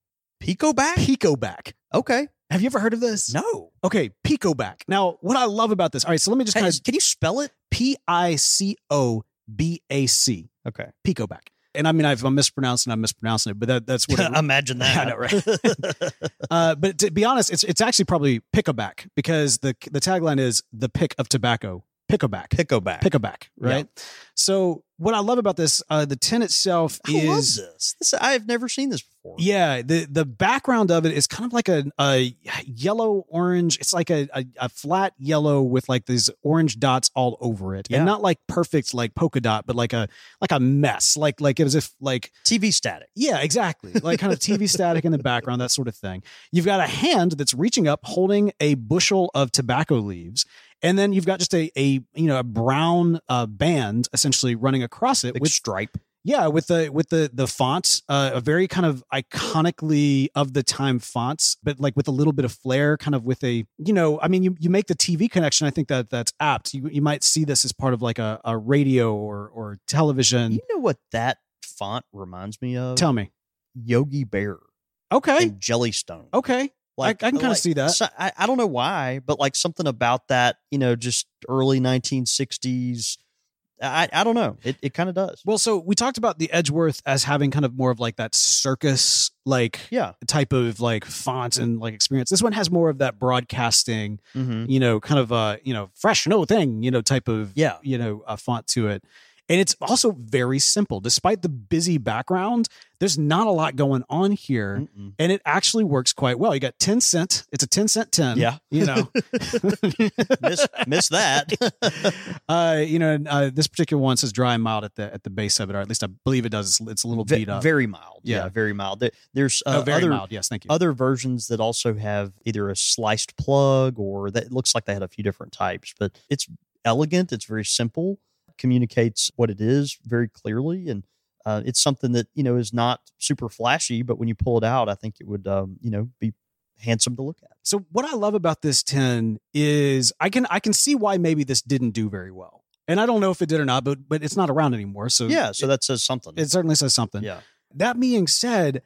Pico back? Picobac. Okay, Have you ever heard of this? no. Okay, Picobac. Now, what I love about this. All right, so let me just Hey, kind of can you spell it? P I C O B A C. Okay, Picobac. And I mean, if I'm mispronouncing, I'm mispronouncing it, but that, that's what it, imagine that. I know, right? Uh, but to be honest, it's it's actually probably pick a back because the the tagline is the pick of tobacco. Pickleback. Picobac. Pickleback, right? So what I love about this, uh, the tin itself I is this. This I have never seen this before. yeah, the the background of it is kind of like a, a yellow orange. It's like a, a, a flat yellow with like these orange dots all over it. Yeah. And not like perfect like polka dot, but like a like a mess. Like like as if like TV static. yeah, exactly. Like kind of TV static in the background, that sort of thing. You've got a hand that's reaching up, holding a bushel of tobacco leaves, and then you've got just a a you know a brown uh, band essentially running across it Big with stripe. yeah with the with the the fonts, uh, a very kind of iconically of the time fonts, but like with a little bit of flair, kind of with a you know I mean you you make the TV connection. I think that that's apt. You you might see this as part of like a, a radio or or television. You know what that font reminds me of? Tell me. Yogi Bear Okay. Jellystone. Okay. I can kinda like- see that. so- I, I don't know why, but like something about that, you know, just early 1960s. I, I don't know. It, it kind of does. Well, so we talked about the Edgeworth as having kind of more of like that circus like Yeah. type of like font and like experience. This one has more of that broadcasting, Mm-hmm. you know, kind of a, you know, fresh no thing, you know, type of Yeah. you know, a font to it. And it's also very simple. Despite the busy background, there's not a lot going on here. Mm-mm. And it actually works quite well. You got 10 cent. It's a 10 cent 10. Yeah. You know. miss, miss that. uh, you know, uh, this particular one says dry and mild at the at the base of it, or at least I believe it does. It's, it's a little beat up. very mild. Yeah. Yeah. very mild. There- There's uh, oh, very other, mild. Yes, thank you. other versions that also have either a sliced plug or that looks like they had a few different types, but it's elegant. It's very simple, communicates what it is very clearly. And uh, it's something that, you know, is not super flashy, but when you pull it out, I think it would, um, you know, be handsome to look at. So what I love about this tin is I can I can see why maybe this didn't do very well, and I don't know if it did or not, but but it's not around anymore. So yeah. So it, that says something. it certainly says something. yeah. That being said,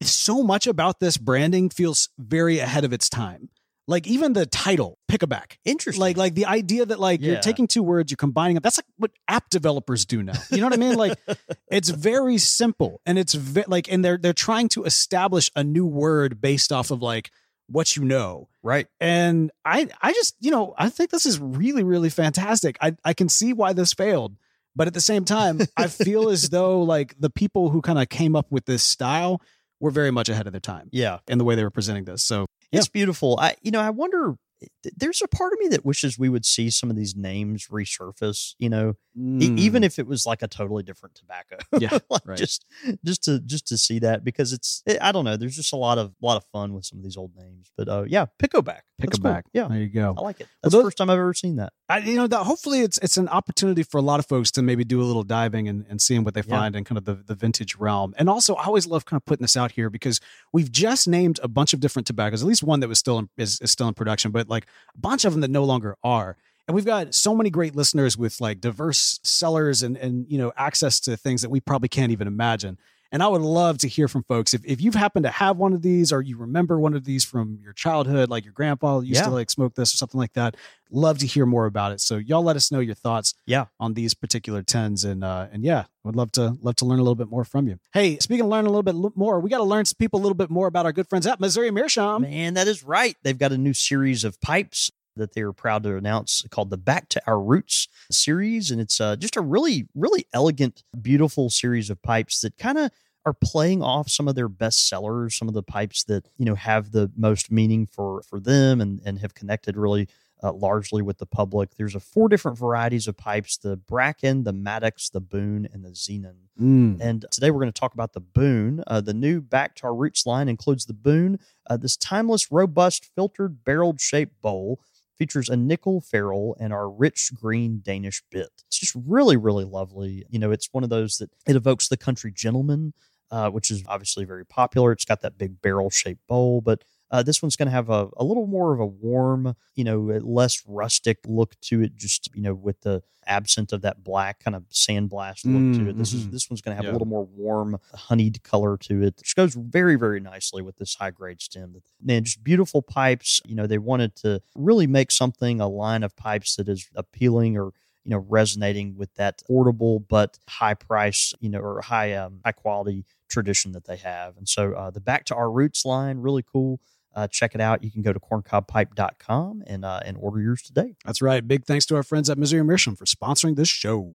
so much about this branding feels very ahead of its time. Like even the title, Pick-a-Back. Interesting. Like like the idea that like you're taking two words, you're combining them. That's like what app developers do now. You know what I mean? Like it's very simple and it's ve- like and they're they're trying to establish a new word based off of like what you know. right. And I I just, you know, I think this is really really fantastic. I I can see why this failed. But at the same time, I feel as though like the people who kind of came up with this style were very much ahead of their time Yeah. in the way they were presenting this. So It's beautiful. I you know, I wonder there's a part of me that wishes we would see some of these names resurface, you know, e- even if it was like a totally different tobacco. Mm. Yeah, Like, right. just just to just to see that because it's it, I don't know, there's just a lot of lot of fun with some of these old names. But uh yeah, Pickleback. pick That's a cool. back. Yeah. There you go. I like it. Well, That's those- the first time I've ever seen that. I, you know, that hopefully it's it's an opportunity for a lot of folks to maybe do a little diving and, and seeing what they Yeah. find in kind of the, the vintage realm. And also, I always love kind of putting this out here because we've just named a bunch of different tobaccos, at least one that was still in, is, is still in production, but like a bunch of them that no longer are. And we've got so many great listeners with like diverse sellers and and you know access to things that we probably can't even imagine. And I would love to hear from folks if, if you've happened to have one of these or you remember one of these from your childhood, like your grandpa used Yeah. to like smoke this or something like that. Love to hear more about it. So y'all let us know your thoughts Yeah. on these particular tens and uh and yeah, would love to love to learn a little bit more from you. Hey, speaking of learning a little bit more, we got to learn some people a little bit more about our good friends at Missouri Meerschaum. Man, that is right. They've got a new series of pipes that they're proud to announce called the Back to Our Roots series. And it's uh, just a really, really elegant, beautiful series of pipes that kind of are playing off some of their best sellers, some of the pipes that, you know, have the most meaning for for them and, and have connected really uh, largely with the public. There's a four different varieties of pipes, the Bracken, the Maddox, the Boone, and the Xenon. Mm. And today we're going to talk about the Boone. Uh, the new Back to Our Roots line includes the Boone, uh, this timeless, robust, filtered, barreled shaped bowl. Features a nickel ferrule and our rich green Danish bit. It's just really, really lovely. You know, it's one of those that it evokes the country gentleman, uh, which is obviously very popular. It's got that big barrel shaped bowl, but uh, this one's going to have a, a little more of a warm, you know, less rustic look to it, just, you know, with the absent of that black kind of sandblast look to it. This is Mhm. this one's going to have Yeah. a little more warm, honeyed color to it, which goes very, very nicely with this high grade stem. Man, just beautiful pipes. You know, they wanted to really make something a line of pipes that is appealing or you know resonating with that affordable but high price you know or high um, high quality tradition that they have and so uh, the back to our roots line really cool uh, check it out you can go to corncobpipe.com and uh, and order yours today That's right. Big thanks to our friends at Missouri Meerschaum for sponsoring this show.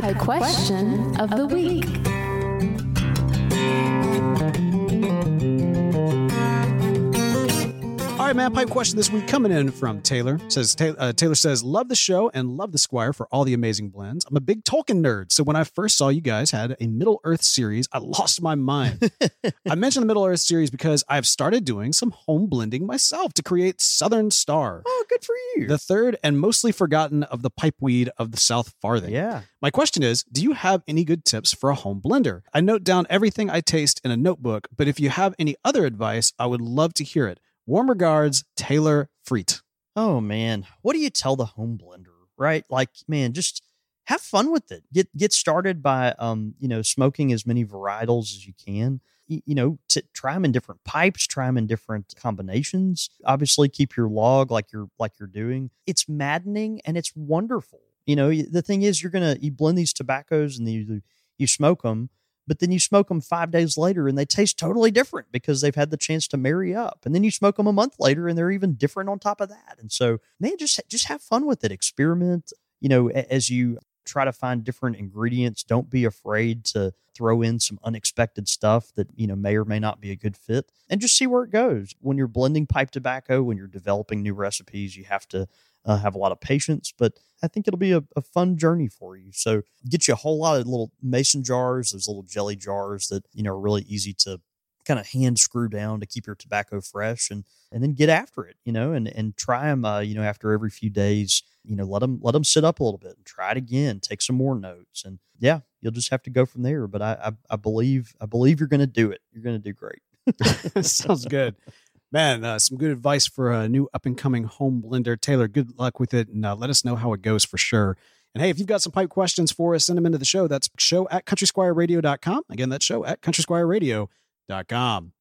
Pipe question of the week. Right, man. Pipe question this week coming in from Taylor. Says Taylor, uh, Taylor says, "Love the show and love the Squire for all the amazing blends. I'm a big Tolkien nerd, so when I first saw you guys had a Middle Earth series, I lost my mind. I mentioned the Middle Earth series because I've started doing some home blending myself to create Southern Star, Oh, good for you. the third and mostly forgotten of the pipeweed of the South Farthing. yeah. My question is Do you have any good tips for a home blender? I note down everything I taste in a notebook, but if you have any other advice, I would love to hear it. Warm regards, Taylor Freet. Oh man, what do you tell the home blender, right? Like, man, just have fun with it. Get get started by um, you know, smoking as many varietals as you can. You know, try them in different pipes, try them in different combinations. Obviously, keep your log like you're like you're doing. It's maddening and it's wonderful. You know, the thing is, you're gonna you blend these tobaccos and you you smoke them, but then you smoke them five days later and they taste totally different because they've had the chance to marry up. And then you smoke them a month later and they're even different on top of that. And so, man, just just have fun with it. Experiment. You know, as you try to find different ingredients, don't be afraid to throw in some unexpected stuff that you know may or may not be a good fit, and just see where it goes. When you're blending pipe tobacco, when you're developing new recipes, you have to uh, have a lot of patience, but I think it'll be a, a fun journey for you. So get you a whole lot of little mason jars, those little jelly jars that you know are really easy to kind of hand screw down to keep your tobacco fresh, and and then get after it, you know, and and try them, uh, you know, after every few days, you know, let them let them sit up a little bit and try it again, take some more notes, and yeah, you'll just have to go from there. But I I, I believe I believe you're going to do it. You're going to do great. Sounds good. Man, uh, some good advice for a new up and coming home blender. Taylor, good luck with it and uh, let us know how it goes for sure. And hey, if you've got some pipe questions for us, send them into the show. That's show at countrysquireradio.com. Again, that's show at countrysquireradio.com.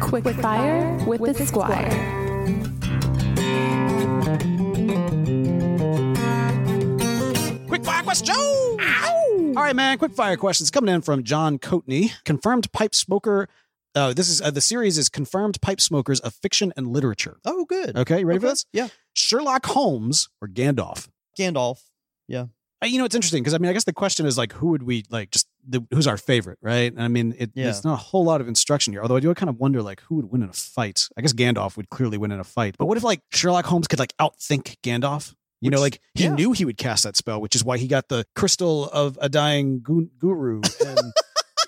Quick, fire with, the Squire. Quick fire question. All right, man. Quick fire questions coming in from John Coatney. Confirmed pipe smoker. Uh, this is uh, the series is confirmed pipe smokers of fiction and literature. Oh, good. Okay, you ready for this? Yeah. Sherlock Holmes or Gandalf? Gandalf. Yeah. Uh, you know, it's interesting because I mean, I guess the question is like, who would we like? Just the, who's our favorite, right? And I mean, it, Yeah. it's not a whole lot of instruction here. Although I do kind of wonder like who would win in a fight. I guess Gandalf would clearly win in a fight. But what if like Sherlock Holmes could like outthink Gandalf? You know, like he yeah. knew he would cast that spell, which is why he got the crystal of a dying gu- guru, and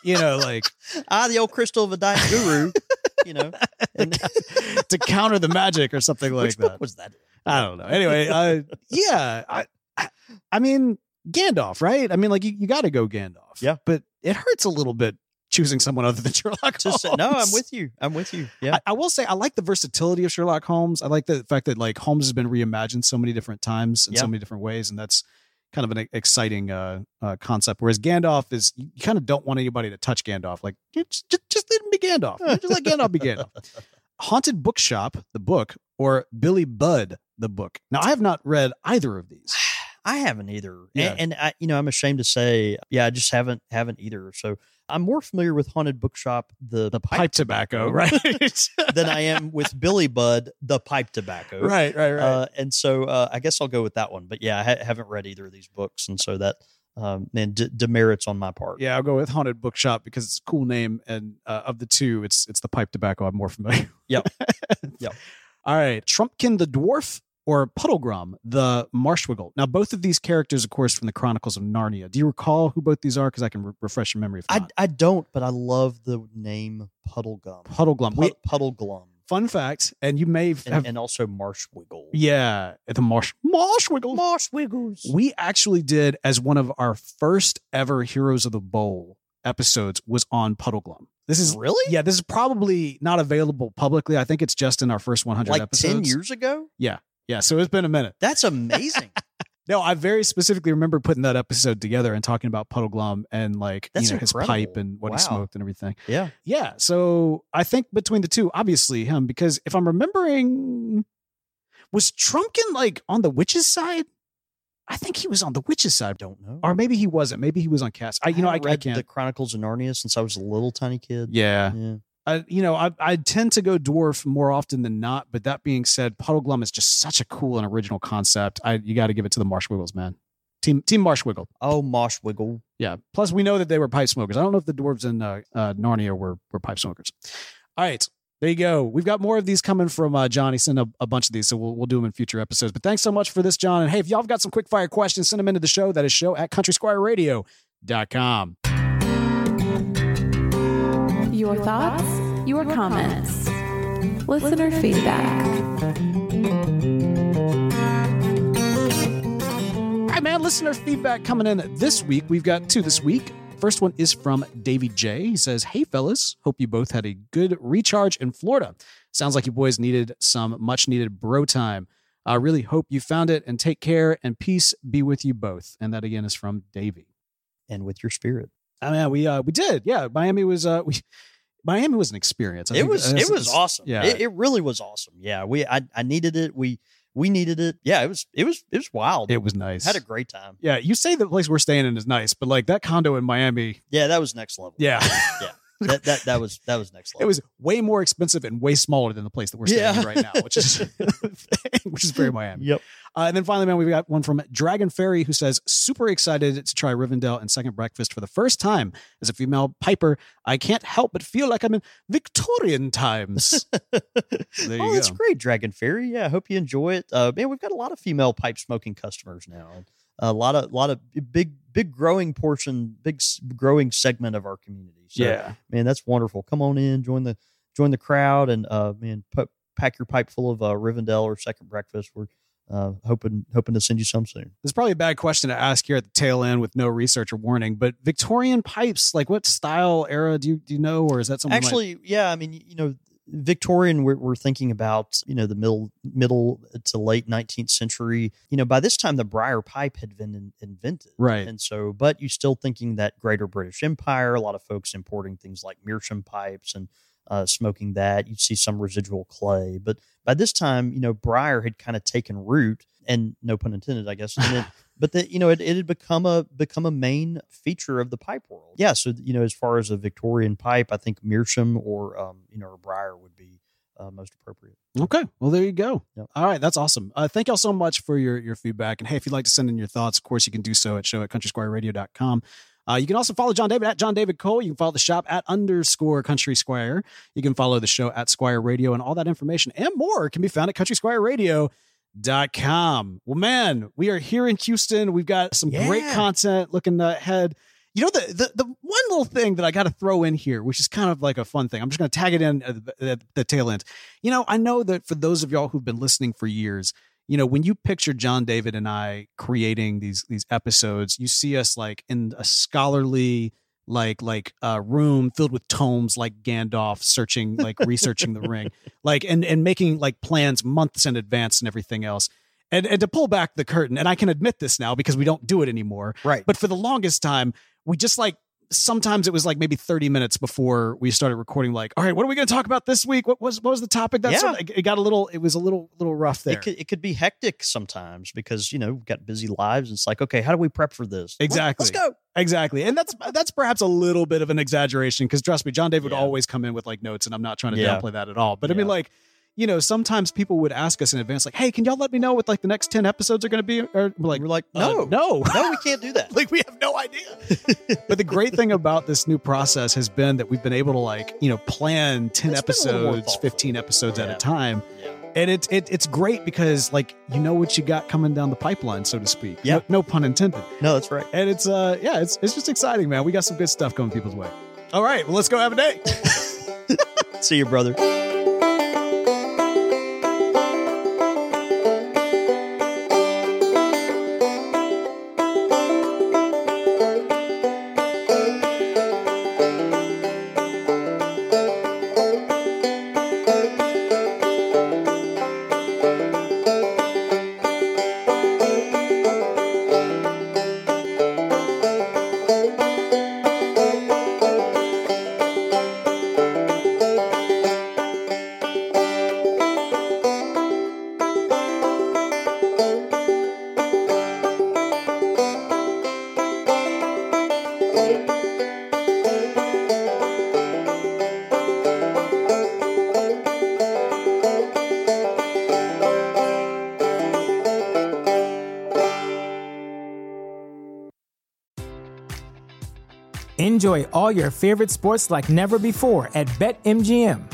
you know, like Ah, the old crystal of a dying guru. you know, and to counter the magic or something like which that. was that? I don't know. Anyway, uh, yeah, I, I, I mean Gandalf, right? I mean, like you, you got to go Gandalf. Yeah. but it hurts a little bit choosing someone other than Sherlock Holmes. say, no, I'm with you. I'm with you. Yeah. I, I will say I like the versatility of Sherlock Holmes. I like the fact that like Holmes has been reimagined so many different times in so many different ways, and that's kind of an exciting uh, uh, concept. Whereas Gandalf is you kind of don't want anybody to touch Gandalf. Like just, just just let him be Gandalf. Just let Gandalf be Gandalf. Haunted Bookshop, the book, or Billy Budd, the book. Now I have not read either of these. I haven't either. Yeah. And, and I, you know, I'm ashamed to say, yeah, I just haven't haven't either. So I'm more familiar with Haunted Bookshop, the, The pipe, tobacco, right? than I am with Billy Budd, the pipe tobacco. right, right, right. Uh, and so uh, I guess I'll go with that one. But yeah, I ha- haven't read either of these books, and so that um, man d- demerits on my part. yeah, I'll go with Haunted Bookshop because it's a cool name, and uh, of the two, it's it's the pipe tobacco I'm more familiar. Yep. Yep. All right, Trumpkin the dwarf or Puddleglum the Marshwiggle. Now, both of these characters, of course, from the Chronicles of Narnia. Do you recall who both these are? Because I can re- refresh your memory. If I. I don't, but I love the name Puddlegum. Puddleglum. We, Pud- Puddleglum. fun fact, and you may And, have, and also Marshwiggle. yeah, the Marsh Marshwiggle. Marshwiggles. we actually did as one of our first ever Heroes of the Bowl episodes was on Puddleglum. This is really? yeah, this is probably not available publicly. I think it's just in our first 100 Like episodes. 10 years ago? Yeah, so it's been a minute. That's amazing. No, I very specifically remember putting that episode together and talking about Puddleglum and like That's you know his pipe and what Wow. he smoked and everything. yeah. Yeah, so I think between the two, obviously him because if I'm remembering, was Trumpkin like on the witch's side? I think he was on the witch's side, Don't know. or maybe he wasn't. Maybe he was on cast. I, you know, I, haven't I read can't. the Chronicles of Narnia since I was a little tiny kid. yeah, Yeah. I, you know, I, I tend to go dwarf more often than not. But that being said, Puddleglum is just such a cool and original concept. I you got to give it to the Marshwiggles, man. Team Team Marshwiggle. Oh, Moshwiggle. Yeah. Plus, we know that they were pipe smokers. I don't know if the dwarves in uh, uh, Narnia were were pipe smokers. All right. There you go. We've got more of these coming from uh, John. He sent a, a bunch of these, so we'll, we'll do them in future episodes. But thanks so much for this, John. And hey, if y'all have got some quick fire questions, send them into the show. That is show at countrysquireradio.com. Your thoughts, your comments, listener feedback. All right, man. Listener feedback coming in this week. We've got two this week. First one is from Davy J. He says, Hey, fellas, hope you both had a good recharge in Florida. Sounds like you boys needed some much needed bro time. I really hope you found it and take care and peace be with you both. And that again is from Davy. And with your spirit. I mean, we uh we did, yeah. Miami was uh we Miami was an experience. I it was it was awesome. Yeah, It, it really was awesome. Yeah. We I, I needed it. We we needed it. Yeah, it was it was it was wild. it was nice. Had a great time. yeah, you say the place we're staying in is nice, but like that condo in Miami, Yeah, that was next level. yeah, Yeah. That that that was that was next level. it was way more expensive and way smaller than the place that we're staying Yeah. right now, which is which is very Miami. Yep. Uh, and then finally, man, we've got one from Dragon Fairy who says, super excited to try Rivendell and Second Breakfast for the first time as a female piper. I can't help but feel like I'm in Victorian times. There you oh, that's great, Dragon Fairy. Yeah, I hope you enjoy it. Uh, man, we've got a lot of female pipe smoking customers now. A lot of lot of big big growing portion, big growing segment of our community. So, yeah. man, that's wonderful. Come on in, join the join the crowd, and uh, man, pack your pipe full of uh, Rivendell or Second Breakfast. We're uh, hoping hoping to send you some soon. Is probably a bad question to ask here at the tail end with no research or warning, but Victorian pipes, like what style era do you do you know, or is that something? like- Actually, yeah, I mean, you know, Victorian, we're, we're thinking about you know the middle middle to late 19th century. You know, by this time the briar pipe had been in, invented, Right. And so, but you're still thinking that Greater British Empire. A lot of folks importing things like meerschaum pipes and uh, smoking that. You'd see some residual clay, but by this time, you know, briar had kind of taken root, and no pun intended, I guess. And it, but that you know, it, it had become a become a main feature of the pipe world. Yeah, so you know, as far as a Victorian pipe, I think meerschaum or um, you know, or briar would be uh, most appropriate. Okay. Well, there you go. Yep. All right. That's awesome. Uh, thank y'all so much for your, your feedback. And hey, if you'd like to send in your thoughts, of course, you can do so at show at countrysquireradio.com. Uh, you can also follow John David at John David Cole. You can follow the shop at underscore country squire. You can follow the show at Squire Radio, and all that information and more can be found at Country Squire Radio. Dot com. Well, man, we are here in Houston. We've got some great content looking ahead. You know, the, the the one little thing that I got to throw in here, which is kind of like a fun thing. I'm just going to tag it in at the, at the tail end. You know, I know that for those of y'all who've been listening for years, you know, when you picture John David and I creating these these episodes, you see us like in a scholarly like like uh room filled with tomes like Gandalf searching like researching the ring like and and making like plans months in advance and everything else and and to pull back the curtain and I can admit this now because we don't do it anymore Right. but for the longest time, we just like sometimes it was like maybe 30 minutes before we started recording, like, all right, what are we going to talk about this week? What was what was the topic? That's Yeah. it got a little it was a little little rough there. It could, it could be hectic sometimes because you know we've got busy lives. It's like, okay, how do we prep for this? Exactly. Let's go. exactly. And that's that's perhaps a little bit of an exaggeration because trust me, John David would always come in with like notes, and I'm not trying to Yeah. downplay that at all. But I mean, like, you know, sometimes people would ask us in advance, like, hey, can y'all let me know what like the next 10 episodes are going to be? Or we're like, We're like, uh, no, no. no, we can't do that. like we have no idea. but the great thing about this new process has been that we've been able to like, you know, plan 10 It's been a little more episodes, 15 episodes at a time. Yeah. And it, it it's great because like you know what you got coming down the pipeline, so to speak. Yeah. No, no pun intended. No, that's right. And it's uh yeah, it's it's just exciting, man. We got some good stuff coming people's way. All right, well let's go have a day. See you, brother. All your favorite sports like never before at BetMGM.